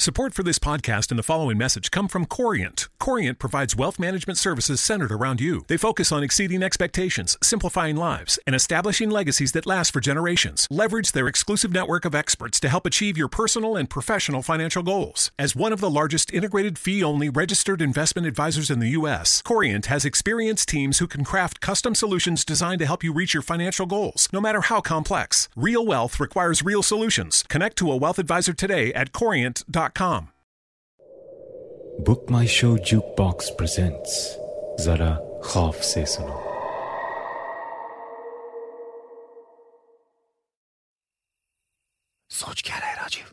Support for this podcast and the following message come from Corient. Corient provides wealth management services centered around you. They focus on exceeding expectations, simplifying lives, and establishing legacies that last for generations. Leverage their exclusive network of experts to help achieve your personal and professional financial goals. As one of the largest integrated fee only registered investment advisors in the U.S., Corient has experienced teams who can craft custom solutions designed to help you reach your financial goals, no matter how complex. Real wealth requires real solutions. Connect to a wealth advisor today at corient.com. Book my show jukebox presents जरा खौफ से सुनो सोच क्या रहा है Rajiv?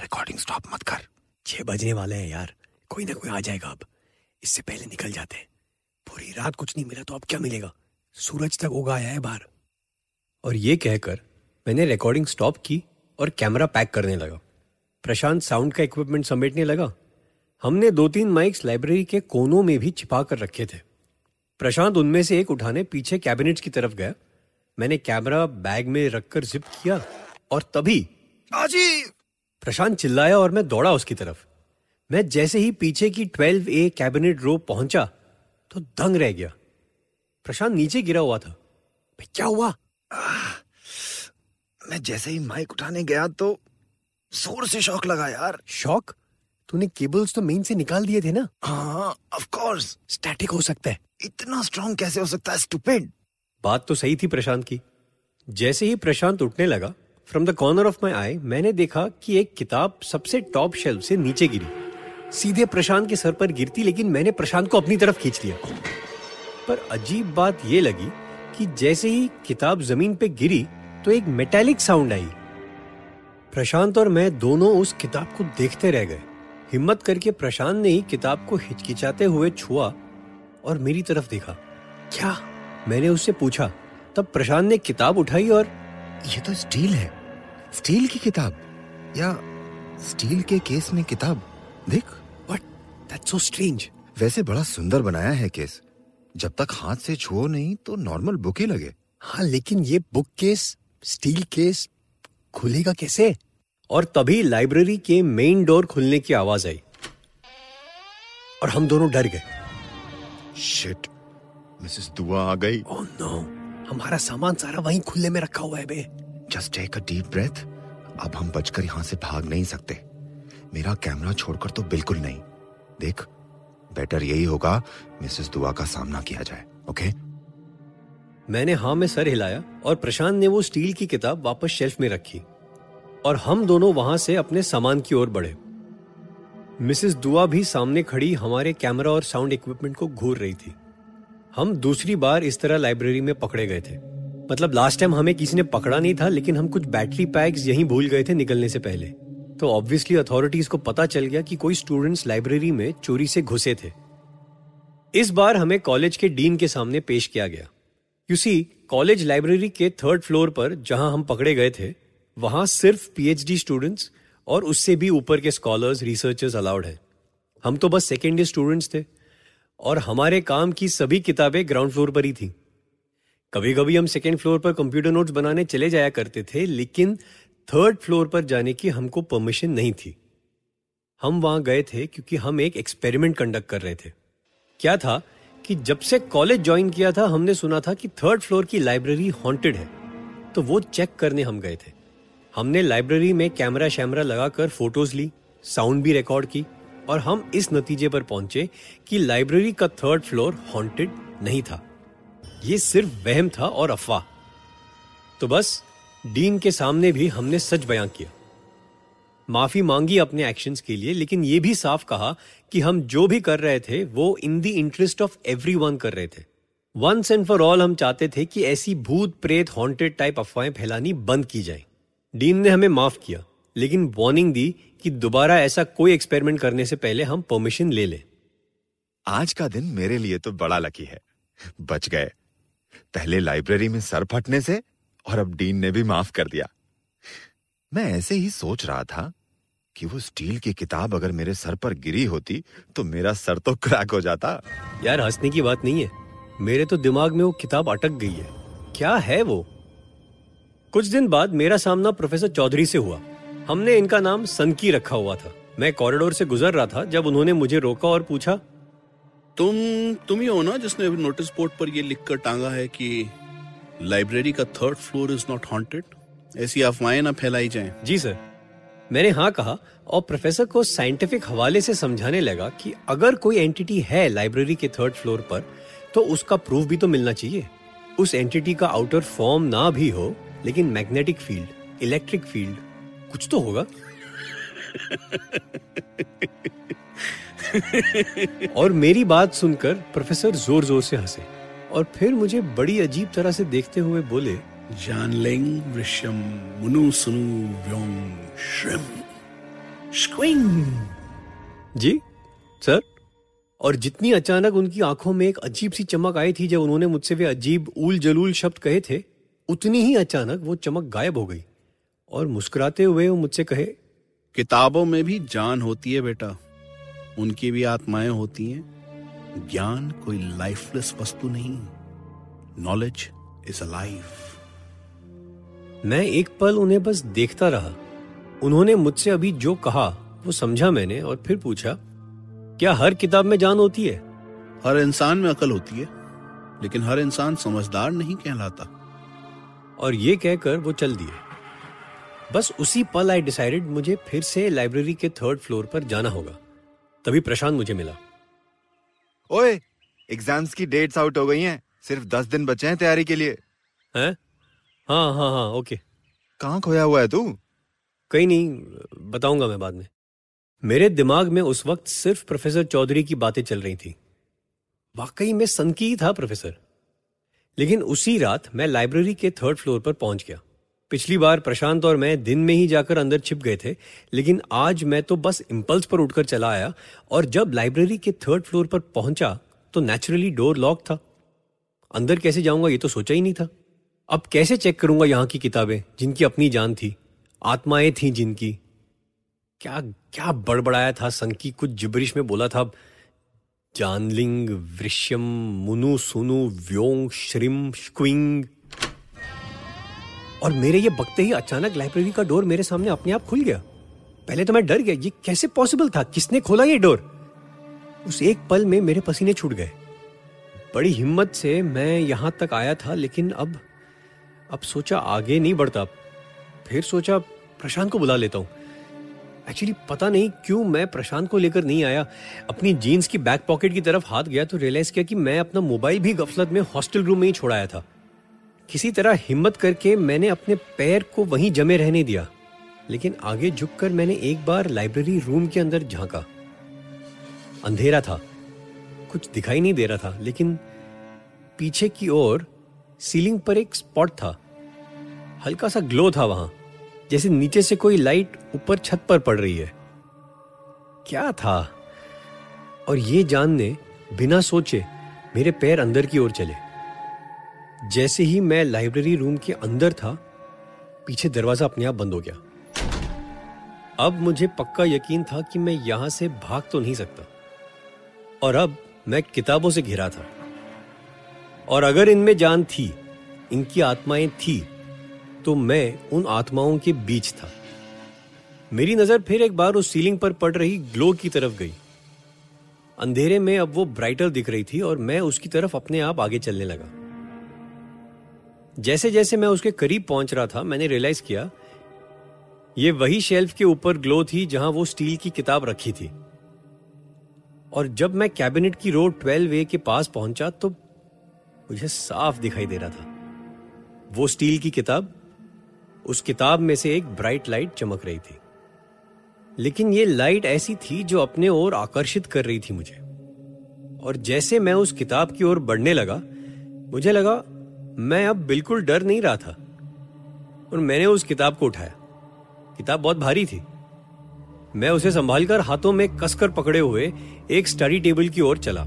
Recording stop मत कर। छह बजने वाले हैं यार। कोई ना कोई आ जाएगा अब। इससे पहले निकल जाते। हैं पूरी रात कुछ नहीं मिला तो अब क्या मिलेगा? सूरज तक उगा आया है बाहर। और ये कहकर मैंने रिकॉर्डिंग स्टॉप की और कैमरा पैक करने लगा। प्रशांत साउंड का इक्विपमेंट समेटने लगा। हमने दो तीन माइक्स लाइब्रेरी के कोनों में भी छिपा कर रखे थे। प्रशांत उनमें से एक उठाने पीछे कैबिनेट्स की तरफ़ गया। मैंने कैमरा बैग में रखकर जिप किया और तभी राजीव प्रशांत चिल्लाया और मैं दौड़ा उसकी तरफ़। मैं जैसे ही पीछे की ट्वेल्व ए कैबिनेट रो पहुँचा तो दंग रह गया। प्रशांत नीचे गिरा हुआ था। क्या हुआ? मैं जैसे ही माइक उठाने गया तो ज़ोर से शौक लगा यार। शॉक? तूने केबल्स तो मेन से निकाल दिए थे ना? हाँ ऑफ़ कोर्स स्टैटिक हो सकता है। इतना स्ट्रांग कैसे हो सकता है? स्टूपिड बात तो सही थी प्रशांत की। जैसे ही प्रशांत उठने लगा from the corner of my eye मैंने देखा कि एक किताब सबसे टॉप शेल्फ से नीचे गिरी। सीधे प्रशांत के सर पर गिरती लेकिन मैंने प्रशांत को अपनी तरफ़ खींच लिया। पर अजीब बात यह लगी कि जैसे ही किताब ज़मीन पे गिरी तो एक मेटेलिक साउंड आई। प्रशांत और मैं दोनों उस किताब को देखते रह गए। हिम्मत करके प्रशांत ने ही किताब को हिचकिचाते हुए छुआ और मेरी तरफ़ देखा। क्या? मैंने उससे पूछा। तब प्रशांत ने किताब उठाई और ये तो स्टील है। स्टील की किताब? या स्टील के केस में किताब? देख व्हाट दैट्स सो स्ट्रेंज वैसे बड़ा सुंदर बनाया है केस। जब तक हाथ से छुओ नहीं तो नॉर्मल बुक ही लगे। हाँ लेकिन ये बुक केस स्टील केस खुलेगा कैसे? और तभी लाइब्रेरी के मेन डोर खुलने की आवाज़ आई। और हम दोनों डर गए। शिट मिसेस दुआ आ गई। ओह नो हमारा सामान सारा वहीं खुले में रखा हुआ है बे। Just take a deep breath अब हम बचकर यहाँ से भाग नहीं सकते। मेरा कैमरा छोड़कर तो बिल्कुल नहीं। देख बेटर यही होगा मिसेस दुआ का सामना किया जाए ओके मैंने हाँ में सर हिलाया और प्रशांत ने वो स्टील की किताब वापस शेल्फ में रखी। और हम दोनों वहाँ से अपने सामान की ओर बढ़े। मिसेस दुआ भी सामने खड़ी हमारे कैमरा और साउंड इक्विपमेंट को घूर रही थी। हम दूसरी बार इस तरह लाइब्रेरी में पकड़े गए थे। मतलब लास्ट टाइम हमें किसी ने पकड़ा नहीं था, लेकिन हम कुछ बैटरी पैक्स यहीं भूल गए थे निकलने से पहले। तो ऑब्वियसली अथॉरिटीज को पता चल गया कि कोई स्टूडेंट्स लाइब्रेरी में चोरी से घुसे थे। इस बार हमें कॉलेज के डीन के सामने पेश किया गया। यू सी कॉलेज लाइब्रेरी के थर्ड फ्लोर पर जहाँ हम पकड़े गए थे, वहाँ सिर्फ़ पीएचडी स्टूडेंट्स और उससे भी ऊपर के स्कॉलर्स रिसर्चर्स अलाउड है। हम तो बस सेकेंड ईयर स्टूडेंट्स थे और हमारे काम की सभी किताबें ग्राउंड फ्लोर पर ही थी। कभी कभी हम सेकेंड फ्लोर पर कंप्यूटर नोट्स बनाने चले जाया करते थे, लेकिन थर्ड फ्लोर पर जाने की हमको परमिशन नहीं थी। हम वहाँ गए थे क्योंकि हम एक एक्सपेरिमेंट कंडक्ट कर रहे थे। क्या था? कि जब से कॉलेज ज्वाइन किया था, हमने सुना था कि थर्ड फ्लोर की लाइब्रेरी हॉन्टेड है। तो वो चेक करने हम गए थे। हमने लाइब्रेरी में कैमरा शैमरा लगाकर फ़ोटोज़ ली साउंड भी रिकॉर्ड की, और हम इस नतीजे पर पहुँचे कि लाइब्रेरी का थर्ड फ्लोर हॉन्टेड नहीं था। ये सिर्फ़ वहम था और अफवाह। तो बस डीन के सामने भी हमने सच बयां किया। माफ़ी मांगी अपने एक्शंस के लिए, लेकिन यह भी साफ़ कहा कि हम जो भी कर रहे थे, वो in the interest of every कर रहे थे। वंस एंड फॉर ऑल हम चाहते थे कि ऐसी भूत, प्रेत हॉन्टेड टाइप अफवाहें फैलानी बंद की जाए। डीन ने हमें माफ़ किया, लेकिन वार्निंग दी कि दोबारा ऐसा कोई एक्सपेरिमेंट करने से पहले हम परमिशन ले लें। आज का दिन मेरे लिए तो बड़ा लकी है। बच गए। पहले लाइब्रेरी में सर फटने से, और अब डीन ने भी माफ़ कर दिया। मैं ऐसे ही सोच रहा था कि वो स्टील की किताब अगर मेरे सर पर गिरी होती तो मेरा सर तो क्रैक हो जाता। यार हंसने की बात नहीं है। मेरे तो दिमाग में वो किताब अटक गई है। क्या है वो? कुछ दिन बाद मेरा सामना प्रोफेसर चौधरी से हुआ। हमने इनका नाम सनकी रखा हुआ था। मैं कॉरिडोर से गुजर रहा था जब उन्होंने मुझे रोका और पूछा तुम तुम ही हो ना जिसने नोटिस बोर्ड पर ये लिखकर टांगा है कि लाइब्रेरी का third floor is not haunted ऐसी अफवाहें ना फैलाई जाएँ। जी सर मैंने हाँ कहा और प्रोफेसर को साइंटिफिक हवाले से समझाने लगा कि अगर कोई एंटिटी है लाइब्रेरी के थर्ड फ्लोर पर तो उसका प्रूफ भी तो मिलना चाहिए। उस एंटिटी का आउटर फॉर्म ना भी हो, लेकिन मैग्नेटिक फ़ील्ड, इलेक्ट्रिक फ़ील्ड, कुछ तो होगा। और मेरी बात सुनकर प्रोफेसर ज़ोर ज़ोर से हंसे और फिर मुझे बड़ी अजीब तरह से देखते हुए बोले जानलिंग वृश्यम मुनु सुनु व्योंग श्रिम। स्क्विंग जी सर और जितनी अचानक उनकी आँखों में एक अजीब सी चमक आई थी जब उन्होंने मुझसे वे अजीब उल जलूल शब्द कहे थे उतनी ही अचानक वो चमक गायब हो गई और मुस्कुराते हुए वो मुझसे कहे किताबों में भी जान होती है बेटा उनकी भी आत्माएँ होती हैं। ज्ञान कोई लाइफलेस वस्तु नहीं नॉलेज इज़ अलाइव मैं एक पल उन्हें बस देखता रहा। उन्होंने मुझसे अभी जो कहा वो समझा मैंने और फिर पूछा क्या हर किताब में जान होती है? हर इंसान में अकल होती है लेकिन हर इंसान समझदार नहीं कहलाता। और ये कहकर वो चल दिए। बस उसी पल आई डिसाइडेड मुझे फिर से लाइब्रेरी के थर्ड फ्लोर पर जाना होगा। तभी प्रशांत मुझे मिला। ओए एग्ज़ाम्स की डेट्स आउट हो गई हैं। सिर्फ़ दस दिन बचे हैं तैयारी के लिए। हैं? हाँ हाँ हाँ ओके। कहाँ खोया हुआ है तू? कहीं नहीं बताऊँगा मैं बाद में। मेरे दिमाग में उस वक्त सिर्फ़ प्रोफेसर चौधरी की बातें चल रही थी। वाकई में सनकी था प्रोफेसर। लेकिन उसी रात मैं लाइब्रेरी के थर्ड फ्लोर पर पहुँच गया। पिछली बार प्रशांत और मैं दिन में ही जाकर अंदर छिप गए थे लेकिन आज मैं तो बस इम्पल्स पर उठकर चला आया और जब लाइब्रेरी के थर्ड फ्लोर पर पहुँचा तो नेचुरली डोर लॉक था। अंदर कैसे जाऊँगा ये तो सोचा ही नहीं था। अब कैसे चेक करूँगा यहाँ की किताबें, जिनकी अपनी जान थी? आत्माएँ थी जिनकी। क्या क्या बड़बड़ाया था संकी कुछ जिबरिश में बोला था जानलिंग वृश्यम मुनु, सुनु, व्योंग, श्रिम स्क्विंग और मेरे ये बकते ही अचानक लाइब्रेरी का डोर मेरे सामने अपने आप खुल गया। पहले तो मैं डर गया, ये कैसे पॉसिबल था? किसने खोला ये डोर? उस एक पल में मेरे पसीने छूट गए। बड़ी हिम्मत से मैं यहाँ तक आया था, लेकिन अब अब सोचा आगे नहीं बढ़ता। फिर सोचा प्रशांत को बुला लेता हूँ। एक्चुअली पता नहीं क्यों मैं प्रशांत को लेकर नहीं आया। अपनी जीन्स की बैक पॉकेट की तरफ़ हाथ गया तो रियलाइज़ किया कि मैं अपना मोबाइल भी गफलत में हॉस्टल रूम में ही छोड़ाया था। किसी तरह हिम्मत करके मैंने अपने पैर को वहीं जमे रहने दिया। लेकिन आगे झुककर मैंने एक बार लाइब्रेरी रूम के अंदर झांका। अंधेरा था। कुछ दिखाई नहीं दे रहा था, लेकिन पीछे की ओर सीलिंग पर एक स्पॉट था। हल्का सा ग्लो था वहाँ, जैसे नीचे से कोई लाइट ऊपर छत पर पड़ रही है। क्या था? और ये जानने बिना सोचे मेरे पैर अंदर की ओर चले। जैसे ही मैं लाइब्रेरी रूम के अंदर था, पीछे दरवाज़ा अपने आप बंद हो गया। अब मुझे पक्का यकीन था कि मैं यहाँ से भाग तो नहीं सकता। और अब मैं किताबों से घिरा था। और अगर इनमें जान थी, इनकी आत्माएँ थी तो मैं उन आत्माओं के बीच था। मेरी नज़र फिर एक बार उस सीलिंग पर पड़ रही ग्लो की तरफ़ गई। अंधेरे में अब वो ब्राइटर दिख रही थी और मैं उसकी तरफ़ अपने आप आगे चलने लगा। जैसे जैसे मैं उसके करीब पहुँच रहा था, मैंने रियलाइज़ किया, ये वही शेल्फ के ऊपर ग्लो थी जहाँ वो स्टील की किताब रखी थी। और जब मैं कैबिनेट की रोड ट्वेल्व ए के पास पहुँचा तो मुझे साफ़ दिखाई दे रहा था। वो स्टील की किताब, उस किताब में से एक ब्राइट लाइट चमक रही थी। लेकिन ये लाइट ऐसी थी जो अपने ओर आकर्षित कर रही थी मुझे। और जैसे मैं उस किताब की ओर बढ़ने लगा, मुझे लगा, मैं अब बिल्कुल डर नहीं रहा था। और मैंने उस किताब को उठाया। किताब बहुत भारी थी। मैं उसे संभालकर हाथों में कसकर पकड़े हुए एक स्टडी टेबल की ओर चला।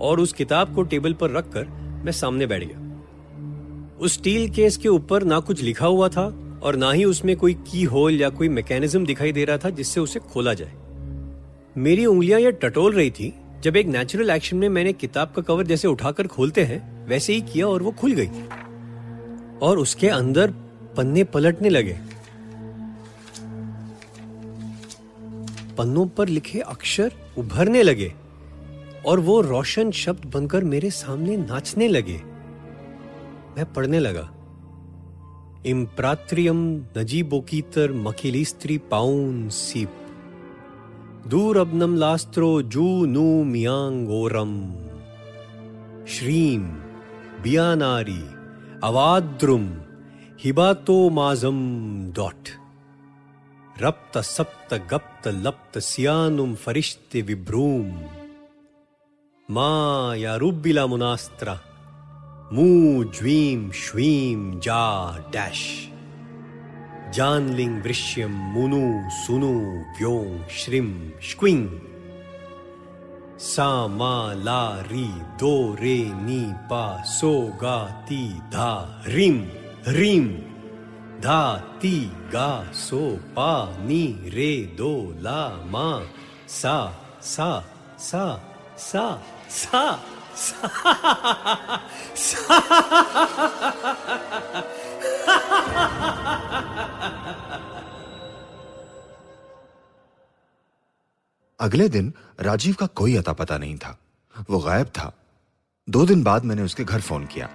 और उस किताब को टेबल पर रखकर मैं सामने बैठ गया। उस स्टील केस के ऊपर ना कुछ लिखा हुआ था और ना ही उसमें कोई की होल या कोई मैकेनिज्म दिखाई दे रहा था जिससे उसे खोला जाए। मेरी उंगलियाँ यह टटोल रही थी, जब एक नेचुरल एक्शन में मैंने किताब का कवर जैसे उठाकर खोलते हैं, वैसे ही किया और वो खुल गई। और उसके अंदर पन्ने पलटने लगे। पन्नों पर लिखे अक्षर उभरने लगे। और वो रोशन शब्द बनकर मेरे सामने नाचने लगे। मैं पढ़ने लगा। इम्प्रात्रियम नजीबोकीतर मकिलिस्त्री पाउन सीप। दूर अबनम लास्त्रो जू नू मियांगोरम श्रीम बियानारी अवाद्रुम हिबातो माजम डॉट। रप्त सप्त गप्त लप्त सियानुम फरिश्ते विभ्रूम मा रुबिला मुनास्त्रा। मू ज्वीम श्वीम जा डैश। जानलिंग वृश्यम मुनु सुनु व्यों श्रिम श्क्विंग सा मा ला री दो रे नी पा सो गा ती धा रिम। रिम। धा ती गा सो पा नी रे दो ला मा सा सा। सा सा अगले दिन राजीव का कोई अता पता नहीं था। वो गायब था। दो दिन बाद मैंने उसके घर फ़ोन किया।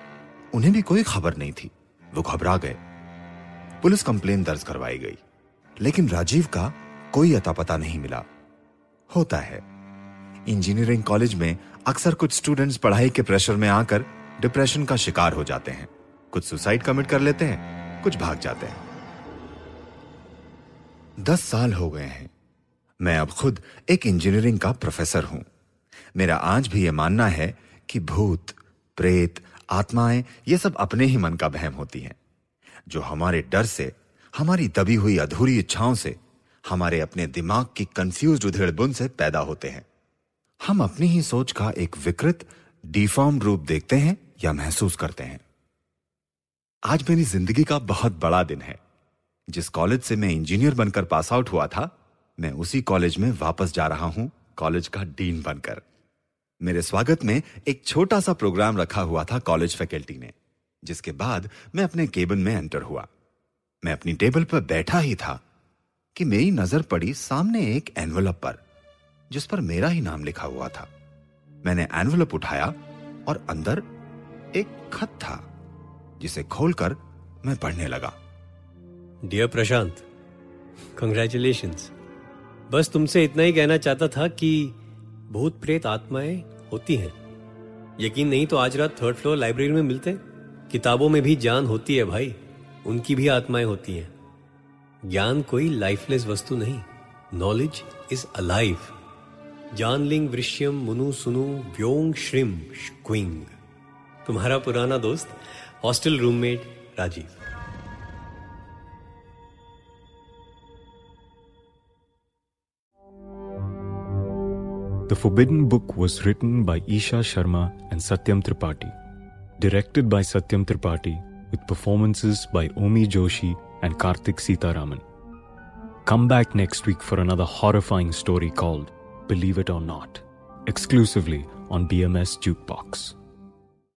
उन्हें भी कोई खबर नहीं थी। वो घबरा गए। पुलिस कंप्लेन दर्ज करवाई गई। लेकिन राजीव का कोई अता पता नहीं मिला। होता है। इंजीनियरिंग कॉलेज में अक्सर कुछ स्टूडेंट्स पढ़ाई के प्रेशर में आकर डिप्रेशन का शिकार हो जाते हैं। कुछ सुसाइड कमिट कर लेते हैं, कुछ भाग जाते हैं। दस साल हो गए हैं। मैं अब खुद एक इंजीनियरिंग का प्रोफेसर हूँ। मेरा आज भी यह मानना है कि भूत, प्रेत, आत्माएँ, ये सब अपने ही मन का बहम होती हैं। जो हमारे डर से, हमारी दबी हुई अधूरी इच्छाओं से, हमारे अपने दिमाग की कंफ्यूज उधेड़बुन से पैदा होते हैं। हम अपनी ही सोच का एक विकृत डिफॉर्म रूप देखते हैं या महसूस करते हैं। आज मेरी ज़िंदगी का बहुत बड़ा दिन है। जिस कॉलेज से मैं इंजीनियर बनकर पास आउट हुआ था, मैं उसी कॉलेज में वापस जा रहा हूँ, कॉलेज का डीन बनकर। मेरे स्वागत में एक छोटा सा प्रोग्राम रखा हुआ था कॉलेज फैकल्टी ने, जिसके बाद मैं अपने केबिन में एंटर हुआ। मैं अपनी टेबल पर बैठा ही था कि मेरी नज़र पड़ी सामने एक एनवलप पर। जिस पर मेरा ही नाम लिखा हुआ था। मैंने एनवलप उठाया और अंदर एक खत था, जिसे खोलकर मैं पढ़ने लगा। डियर प्रशांत कंग्रेचुलेशन बस तुमसे इतना ही कहना चाहता था कि भूत प्रेत आत्माएँ होती हैं। यकीन नहीं तो आज रात थर्ड फ्लोर लाइब्रेरी में मिलते। किताबों में भी जान होती है भाई, उनकी भी आत्माएँ होती हैं। ज्ञान कोई लाइफलेस वस्तु नहीं नॉलेज इज़ अलाइव जानलिंग वृश्यम मुनु सुनु व्योंग श्रिम क्विंग तुम्हारा पुराना दोस्त hostel roommate Rajiv The Forbidden Book was written by Isha Sharma and Satyam Tripathi, directed by Satyam Tripathi, with performances by Omi Joshi and Karthik Sitaraman. Come back next week for another horrifying story called Believe It or Not, exclusively on BMS Jukebox.